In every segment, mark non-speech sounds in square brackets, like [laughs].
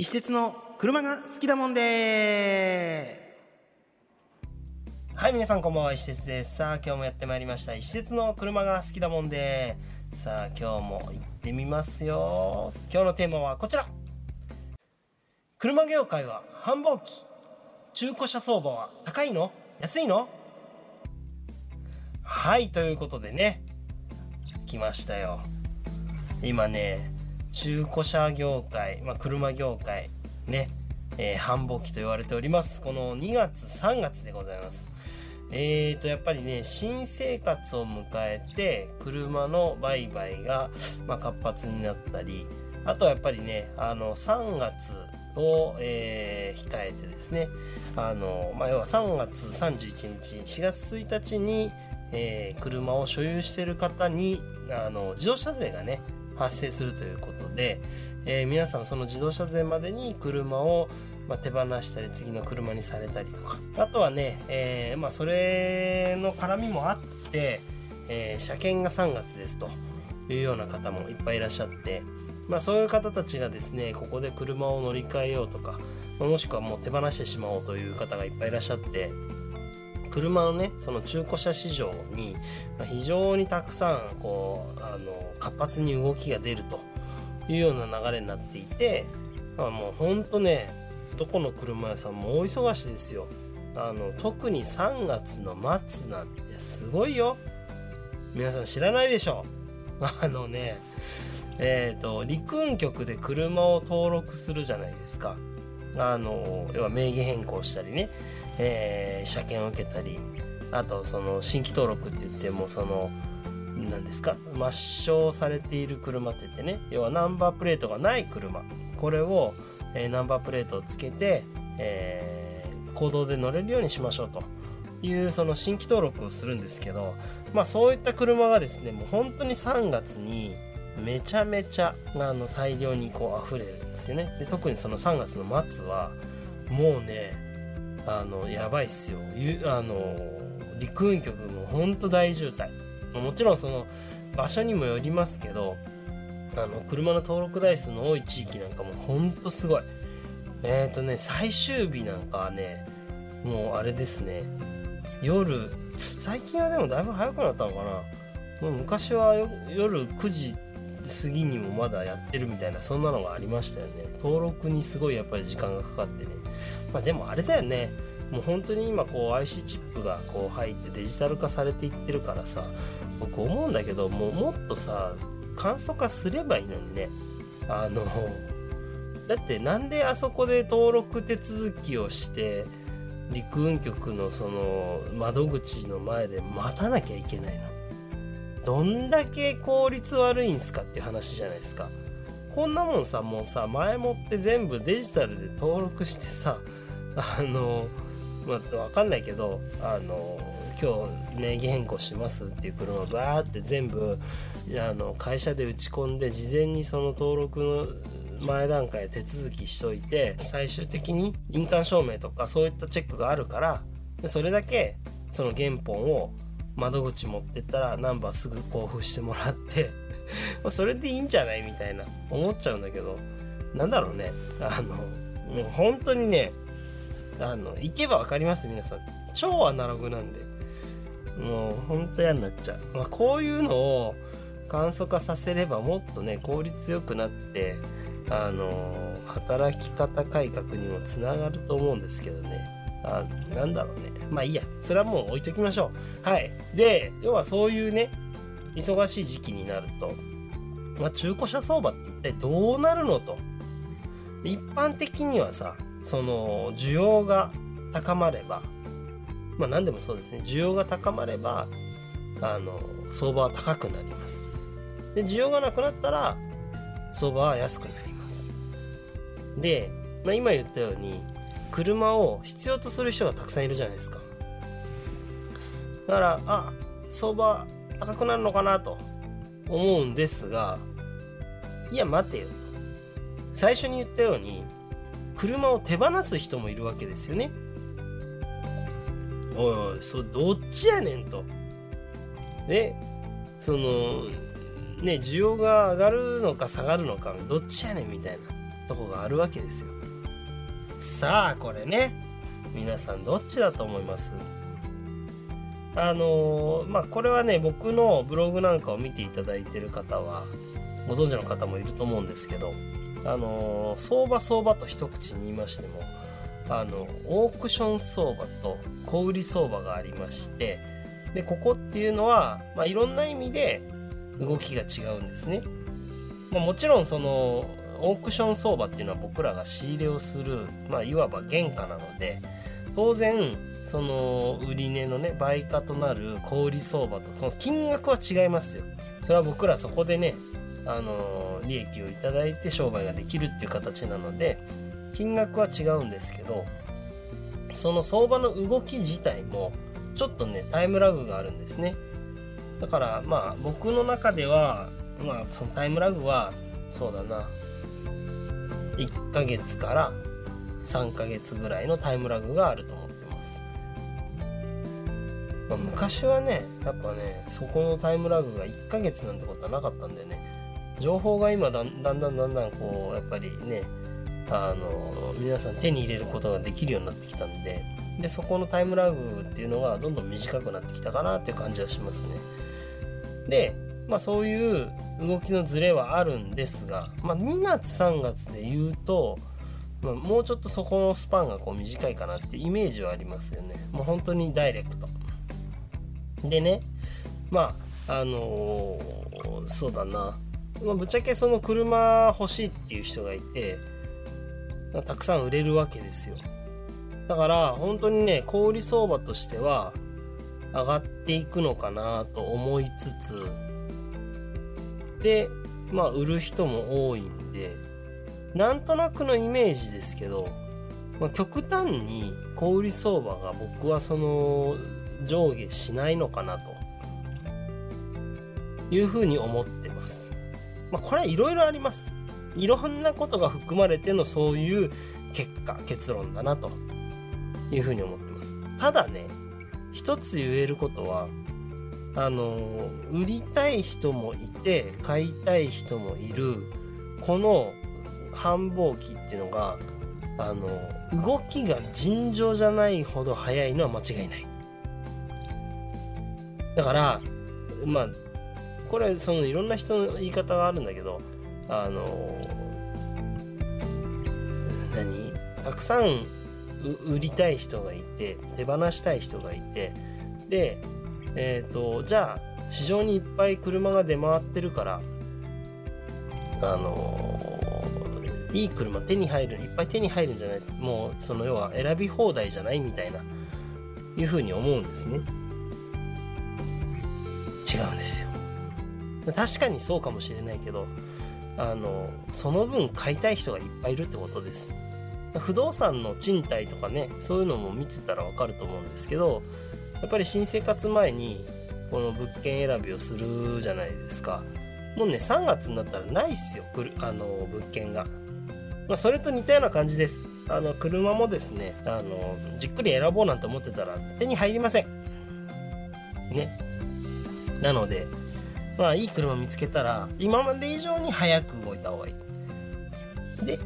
石鉄の車が好きだもんで。はい皆さんこんばんは。石鉄です。さあ今日もやってまいりました。石鉄の車が好きだもんで。さあ今日も行ってみますよ。今日のテーマはこちら。車業界は繁忙期。中古車相場は高いの？安いの？はいということでね。来ましたよ。今ね中古車業界、まあ、車業界ね、えー、繁忙期と言われております。この2月3月でございます。えーとやっぱりね新生活を迎えて車の売買が、まあ、活発になったりあとはやっぱりねあの3月を、えー、控えてですねあの、まあ、要は3月31日4月1日に、えー、車を所有している方にあの自動車税がね発生するということで、えー、皆さんその自動車税までに車を、ま、手放したり次の車にされたりとかあとはね、えー、まあ、それの絡みもあって、えー、車検が3月ですというような方もいっぱいいらっしゃって、まあ、そういう方たちがですねここで車を乗り換えようとかもしくはもう手放してしまおうという方がいっぱいいらっしゃって車のねその中古車市場に非常にたくさんこうあの活発に動きが出るというような流れになっていて、まあ、もうほんとねどこの車屋さんも大忙しですよ。あの特に3月の末なんてすごいよ。皆さん知らないでしょ [laughs] あのねえっ、ー、と陸運局で車を登録するじゃないですか。あの要は名義変更したりねえー、車検を受けたりあとその新規登録って言ってもその何ですか？抹消されている車って言ってね。要はナンバープレートがない車。これを、えー、ナンバープレートをつけて、えー、行動で乗れるようにしましょうと。いうその新規登録をするんですけどまあそういった車がですねもう本当に3月にめちゃめちゃあの大量にこう溢れるんですよね。で特にその3月の末はもうねあのやばいっすよ。あの陸運局もほんと大渋滞。もちろんその場所にもよりますけどあの車の登録台数の多い地域なんかもほんとすごい。えっ、ー、とね最終日なんかはねもうあれですね。夜最近はでもだいぶ早くなったのかな。もう昔は夜9時過ぎにもまだやってるみたいなそんなのがありましたよね。登録にすごいやっぱり時間がかかってね。まあでもあれだよね。もう本当に今こう IC チップがこう入ってデジタル化されていってるからさ僕思うんだけどもうもっとさ簡素化すればいいのにね。あのだってなんであそこで登録手続きをして陸運局のその窓口の前で待たなきゃいけないの？どんだけ効率悪いんすかっていう話じゃないですか。こんなもんさもうさ前もって全部デジタルで登録してさあのまあ、分かんないけどあの今日名義変更しますっていう車をバーって全部あの会社で打ち込んで事前にその登録の前段階で手続きしといて最終的に印鑑証明とかそういったチェックがあるからそれだけその原本を窓口持ってったらナンバーすぐ交付してもらって [laughs] それでいいんじゃないみたいな思っちゃうんだけどなんだろうね。あのもう本当にねあの行けば分かります皆さん。超アナログなんで。もうほんと嫌になっちゃう、まあ、こういうのを簡素化させればもっとね効率よくなってあの働き方改革にもつながると思うんですけどね。あなんだろうね。まあいいや。それはもう置いときましょう。はい。で要はそういうね忙しい時期になると、まあ、中古車相場って一体どうなるのと。一般的にはさその需要が高まればまあ何でもそうですね。需要が高まればあの相場は高くなります。で需要がなくなったら相場は安くなります。で、まあ、今言ったように車を必要とする人がたくさんいるじゃないですか。だからあ相場高くなるのかなと思うんですがいや待てよと。最初に言ったように車を手放す人もいるわけですよね。おいおい、そどっちやねんと。で、その、ね、需要が上がるのか下がるのか、どっちやねんみたいな。とこがあるわけですよさあこれね皆さんどっちだと思います？あのー、まあこれはね僕のブログなんかを見ていただいてる方はご存知の方もいると思うんですけどあの、相場相場と一口に言いましてもあのオークション相場と小売相場がありましてでここっていうのは、まあ、いろんな意味で動きが違うんですね。まあ、もちろんそのオークション相場っていうのは僕らが仕入れをする、まあ、いわば原価なので当然その売値のね倍価となる小売相場とその金額は違いますよ。それは僕らそこでねあの利益をいただいて商売ができるっていう形なので金額は違うんですけどその相場の動き自体もちょっとねタイムラグがあるんですね。だからまあ僕の中ではまあそのタイムラグはそうだな1ヶ月から3ヶ月ぐらいのタイムラグがあると思ってます、まあ、昔はねやっぱねそこのタイムラグが1ヶ月なんてことはなかったんでね。情報が今だんだんだんだんだんこうやっぱりねあの皆さん手に入れることができるようになってきたんででそこのタイムラグっていうのがどんどん短くなってきたかなっていう感じはしますね。でまあそういう動きのズレはあるんですが、まあ、2月3月で言うと、まあ、もうちょっとそこのスパンがこう短いかなっていうイメージはありますよね。もう本当にダイレクト。でねまああのー、そうだな、まあ、ぶっちゃけその車欲しいっていう人がいてまたくさん売れるわけですよだから本当にね小売相場としては上がっていくのかなと思いつつでまあ売る人も多いんでなんとなくのイメージですけど、まあ、極端に小売相場が僕はその上下しないのかなというふうに思ってます。まあ、これはいろいろあります。いろんなことが含まれてのそういう結果結論だなと。いうふうに思ってます。ただね一つ言えることはあの売りたい人もいて買いたい人もいるこの繁忙期っていうのがあの動きが尋常じゃないほど速いのは間違いない。だからまあこれそのいろんな人の言い方があるんだけどあの何？たくさん売りたい人がいて手放したい人がいてでえっ、ー、とじゃあ市場にいっぱい車が出回ってるからあのいい車手に入るいっぱい手に入るんじゃないもうその要は選び放題じゃないみたいないうふうに思うんですね。確かにそうかもしれないけどあのその分買いたい人がいっぱいいるってことです。不動産の賃貸とかねそういうのも見てたらわかると思うんですけどやっぱり新生活前にこの物件選びをするじゃないですか。もうね3月になったらないっすよあの物件が、まあ、それと似たような感じです。あの車もですねあのじっくり選ぼうなんて思ってたら手に入りません。ね。なのでまあいい車見つけたら今まで以上に早く動いた方がいい。で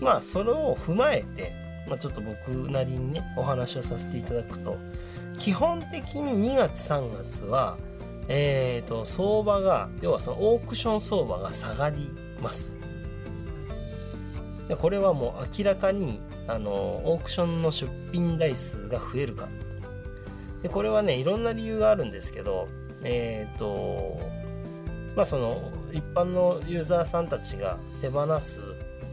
まあそれを踏まえて、まあ、ちょっと僕なりにねお話をさせていただくと基本的に2月3月はえーと相場が要はそのオークション相場が下がります。でこれはもう明らかにあのオークションの出品台数が増えるかでこれはねいろんな理由があるんですけどえっ、ー、とまあその一般のユーザーさんたちが手放す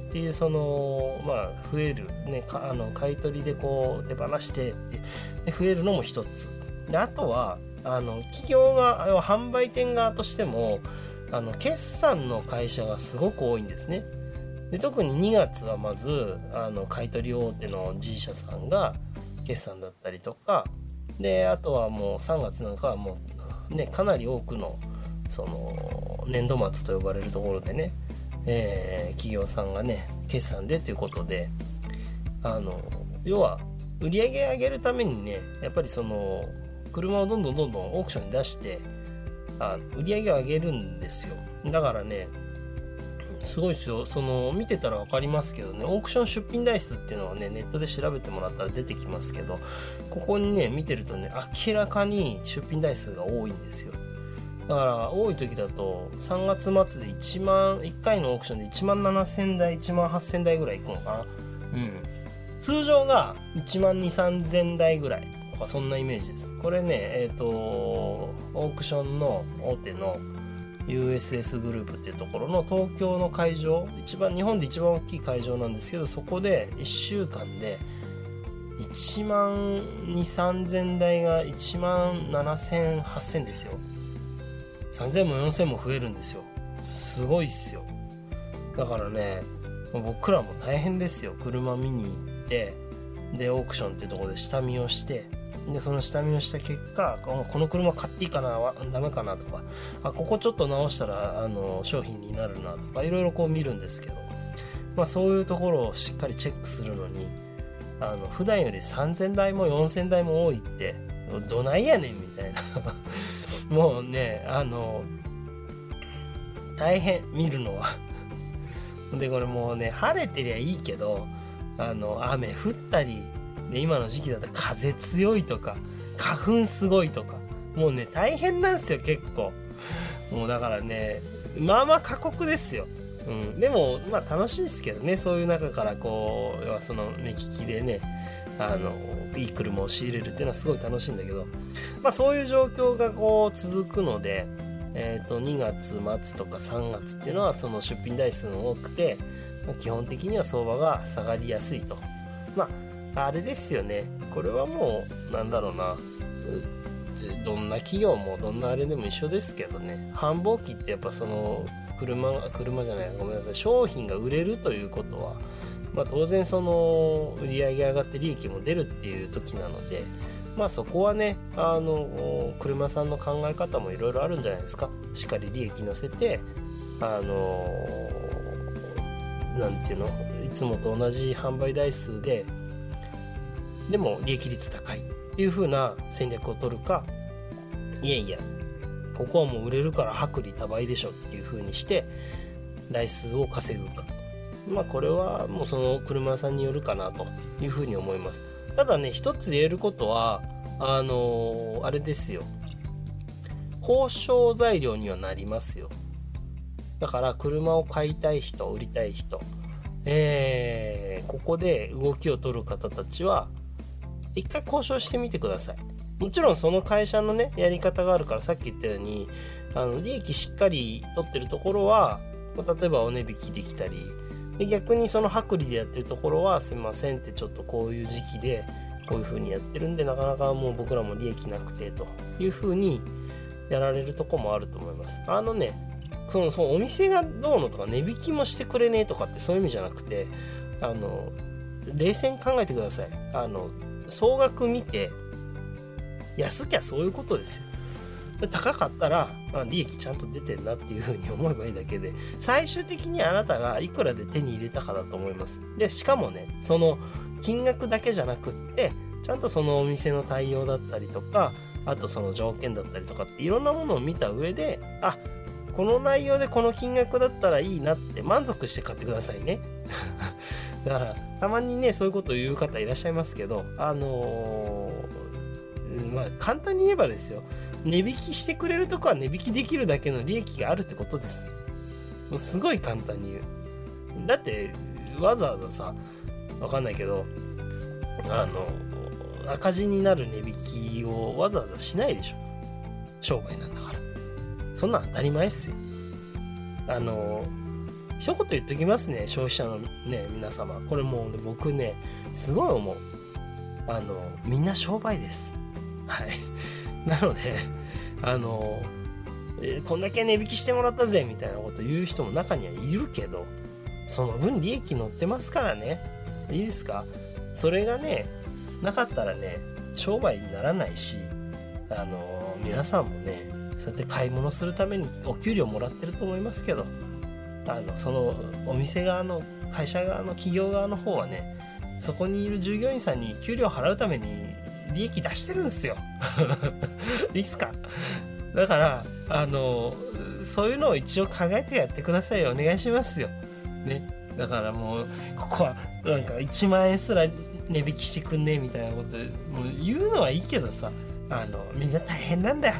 っていうそのまあ増えるねあの買い取りでこう手放してで増えるのも一つ。であとはあの企業が販売店側としてもあの決算の会社がすごく多いんですね。で特に2月はまずあの買取大手の G 社さんが決算だったりとかであとはもう3月なんかはもうねかなり多くのその年度末と呼ばれるところでね、えー、企業さんがね決算でということであの要は売り上げ上げるためにねやっぱりその車をどんどんどんどんオークションに出してあ売り上げを上げるんですよ。だからねすごいですよ。その見てたら分かりますけどねオークション出品台数っていうのはねネットで調べてもらったら出てきますけどここにね見てるとね明らかに出品台数が多いんですよ。だから多い時だと3月末で1万1回のオークションで1万7000台1万8000台ぐらいいくのかな。うん。通常が1万2 3000台ぐらいとかそんなイメージです。これねえっ、ー、とオークションの大手の USS グループっていうところの東京の会場一番日本で一番大きい会場なんですけどそこで1週間で1万2 3000台が1万70008000ですよ3000も4000も増えるんですよ。すごいっすよ。だからね僕らも大変ですよ。車見に行ってでオークションっていうところで下見をしてでその下見をした結果この車買っていいかなダメかなとかあここちょっと直したらあの商品になるなとかいろいろこう見るんですけど、まあ、そういうところをしっかりチェックするのにあの普段より3000台も4000台も多いってどないやねんみたいな。もうねあの大変見るのは。[laughs] でこれもうね晴れてりゃいいけどあの雨降ったりで今の時期だと風強いとか花粉すごいとかもうね大変なんですよ結構。もうだからねまあまあ過酷ですよ、うん、でもまあ楽しいですけどねそういう中からこう要はその目利きでねあのいい車を仕入れるっていうのはすごい楽しいんだけどまあそういう状況がこう続くのでえー、と2月末とか3月っていうのはその出品台数が多くて、まあ、基本的には相場が下がりやすいと。まああれですよね。これはもうなんだろうな。どんな企業もどんなあれでも一緒ですけどね。繁忙期ってやっぱその車車じゃないごめんなさい。商品が売れるということは、まあ、当然その売り上げ上がって利益も出るっていう時なのでまあそこはねあの車さんの考え方もいろいろあるんじゃないですか。しっかり利益乗せてあの何ていうのいつもと同じ販売台数ででも利益率高いっていう風な戦略を取るかいやいやここはもう売れるから薄利多売でしょっていう風にして台数を稼ぐか。まあこれはもうその車屋さんによるかなという風に思います。ただね一つ言えることはあのー、あれですよ。交渉材料にはなりますよ。だから車を買いたい人売りたい人。えー、ここで動きを取る方たちは一回交渉してみてください。もちろんその会社のねやり方があるからさっき言ったようにあの利益しっかり取ってるところは例えばお値引きできたりで逆にその薄利でやってるところはすいませんってちょっとこういう時期でこういう風にやってるんでなかなかもう僕らも利益なくてという風にやられるとこもあると思います。あのねそのそのお店がどうのとか値引きもしてくれねえとかってそういう意味じゃなくてあの冷静に考えてください。あの総額見て安きゃそういうことですよ。高かったら、まあ、利益ちゃんと出てんなっていうふうに思えばいいだけで最終的にあなたがいくらで手に入れたかだと思います。でしかもねその金額だけじゃなくってちゃんとそのお店の対応だったりとかあとその条件だったりとかっていろんなものを見た上であこの内容でこの金額だったらいいなって満足して買ってくださいね。[laughs] だからたまにねそういうことを言う方いらっしゃいますけどあのー、まあ簡単に言えばですよ。値引きしてくれるとこは値引きできるだけの利益があるってことですもうすごい簡単に言う。だってわざわざさわかんないけどあの赤字になる値引きをわざわざしないでしょ。商売なんだから。そんなん当たり前っすよ。あの一言言っときますね消費者のね皆様。これもう、ね、僕ねすごい思う。あのみんな商売です。はい。[laughs] なのであの、えこんだけ値引きしてもらったぜみたいなこと言う人も中にはいるけどその分利益乗ってますからね。いいですか？それがねなかったらね商売にならないしあの皆さんもねそうやって買い物するためにお給料もらってると思いますけどあのそのお店側の会社側の企業側の方はねそこにいる従業員さんに給料払うために利益出してるんですよ。[laughs] いいっすか？だからあのそういうのを一応考えてやってくださいよ。お願いしますよ。ね。だからもうここはなんか1万円すら値引きしてくんねみたいなこともう言うのはいいけどさ。あのみんな大変なんだよ。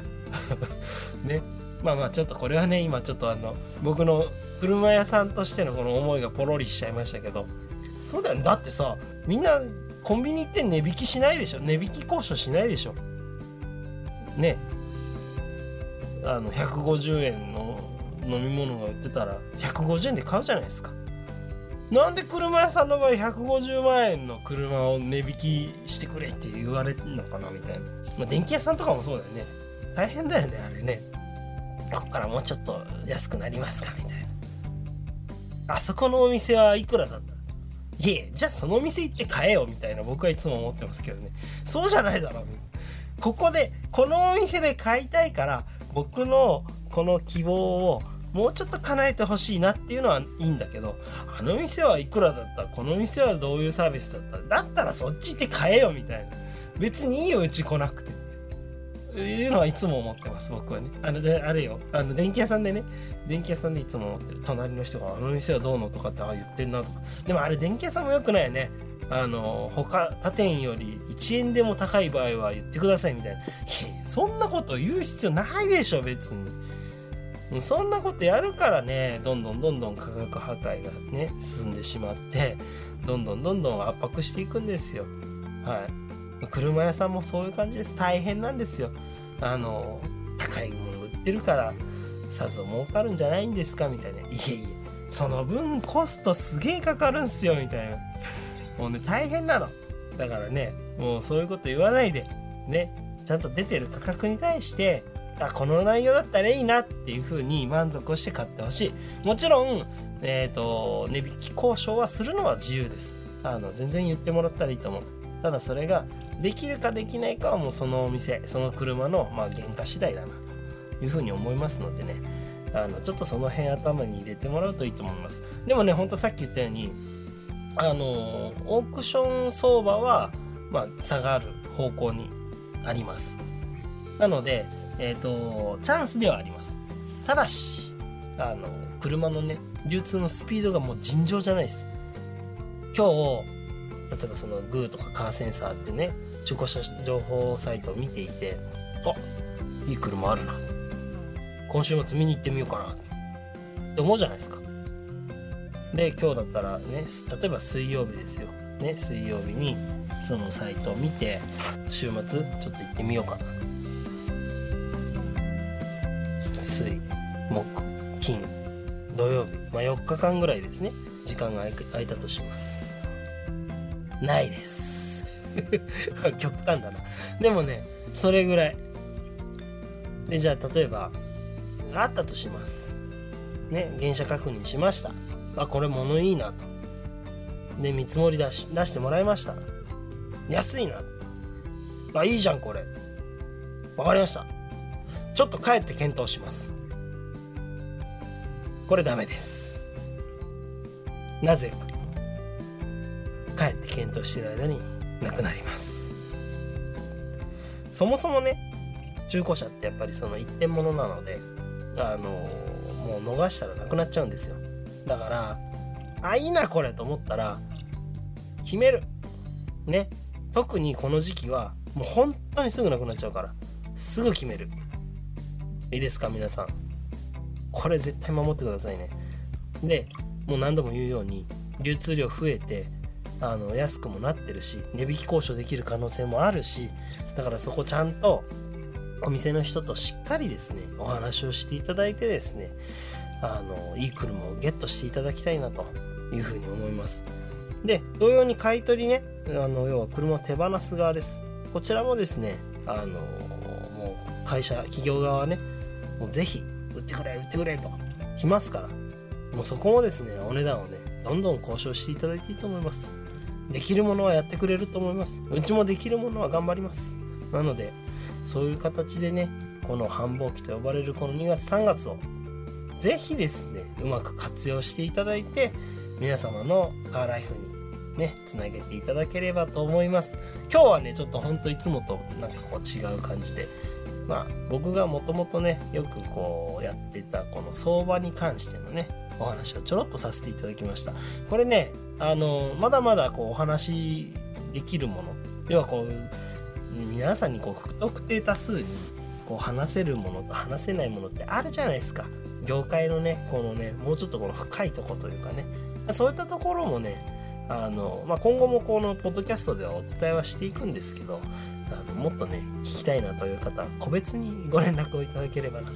[laughs] ね。まあまあちょっとこれはね今ちょっとあの僕の車屋さんとしてのこの思いがポロリしちゃいましたけど。そうだよね。だってさみんなコンビニって値引きしないでしょ。値引き交渉しないでしょ。ね。あの150円の飲み物が売ってたら150円で買うじゃないですか。なんで車屋さんの場合150万円の車を値引きしてくれって言われるのかなみたいな、まあ、電気屋さんとかもそうだよね。大変だよねあれね。こっからもうちょっと安くなりますかみたいな。あそこのお店はいくらだった？いえじゃあその店行って買えよみたいな僕はいつも思ってますけどね。そうじゃないだろう。ここでこのお店で買いたいから僕のこの希望をもうちょっと叶えてほしいなっていうのはいいんだけどあの店はいくらだった？この店はどういうサービスだった？だったらそっち行って買えよみたいな。別にいいようち来なくて。いうのはいつも思ってます僕はね。あのあれよ。あの電気屋さんでね。電気屋さんでいつも思ってる。隣の人が「あの店はどうの?」とかってああ言ってんなとか。でもあれ電気屋さんもよくないよね。あの他他店より1円でも高い場合は言ってくださいみたいな。そんなこと言う必要ないでしょ別に。そんなことやるからねどんどんどんどん価格破壊がね進んでしまってどんどんどんどん圧迫していくんですよ。はい。車屋さんもそういう感じです。大変なんですよ。あの高いもの売ってるからさぞ儲かるんじゃないんですかみたいな。いえいえその分コストすげえかかるんすよみたいな。もうね大変なの。だからねもうそういうこと言わないで。ねちゃんと出てる価格に対してあこの内容だったらいいなっていう風に満足をして買ってほしい。もちろんえっ、ー、と値引き交渉はするのは自由です。あの全然言ってもらったらいいと思う。ただそれができるかできないかはもうそのお店その車のまあ原価次第だなというふうに思いますのでねあのちょっとその辺頭に入れてもらうといいと思いますでもねほんとさっき言ったようにあのオークション相場は、まあ、下がる方向にありますなのでえっ、ー、と、チャンスではあります。ただし、あの、車のね、流通のスピードがもう尋常じゃないです。今日、例えばそのグーとかカーセンサーってね、中古車情報サイトを見ていて、あいい車あるな。今週末見に行ってみようかな。って思うじゃないですか。で、今日だったらね、例えば水曜日ですよ。ね、水曜日にそのサイトを見て、週末ちょっと行ってみようかな。水木金土曜日、まあ、4日間ぐらいですね時間が空いたとしますないです [laughs] 極端だな。でもねそれぐらい。でじゃあ例えばあったとします。ね原車確認しました。あこれ物いいな。とで見積もり出し出してもらいました。安いな。あいいじゃんこれ。わかりました。ちょっと帰って検討します。これダメです。なぜか。帰って検討している間になくなります。そもそもね中古車ってやっぱりその一点物なのであのもう逃したらなくなっちゃうんですよ。だからあいいなこれと思ったら決める。ね。特にこの時期はもう本当にすぐなくなっちゃうからすぐ決める。いいですか皆さん。これ絶対守ってくださいね。でもう何度も言うように流通量増えてあの安くもなってるし値引き交渉できる可能性もあるしだからそこちゃんとお店の人としっかりですねお話をしていただいてですねあのいい車をゲットしていただきたいなというふうに思います。で同様に買い取りねあの要は車を手放す側です。こちらもですねあのもう会社企業側はねもうぜひ売ってくれ売ってくれと来ますからもうそこもですねお値段をねどんどん交渉していただいていいと思います。できるものはやってくれると思いますうちもできるものは頑張りますなのでそういう形でねこの繁忙期と呼ばれるこの2月3月をぜひですねうまく活用していただいて皆様のカーライフにね、つなげていただければと思います。今日はね、ちょっとほんといつもとなんかこう違う感じで、まあ僕がもともとね、よくこうやってたこの相場に関してのね、お話をちょろっとさせていただきました。これね、あの、まだまだこうお話できるもの、要はこう、皆さんにこう不特定多数にこう話せるものと話せないものってあるじゃないですか。業界のね、このね、もうちょっとこの深いとこというかね、そういったところもね、あの、まあ、今後もこのポッドキャストではお伝えはしていくんですけど、あのもっとね、聞きたいなという方は個別にご連絡をいただければなと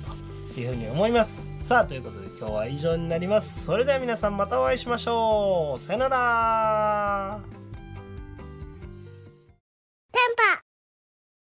っていうふうに思います。さあということで今日は以上になります。それでは皆さんまたお会いしましょう。さよなら。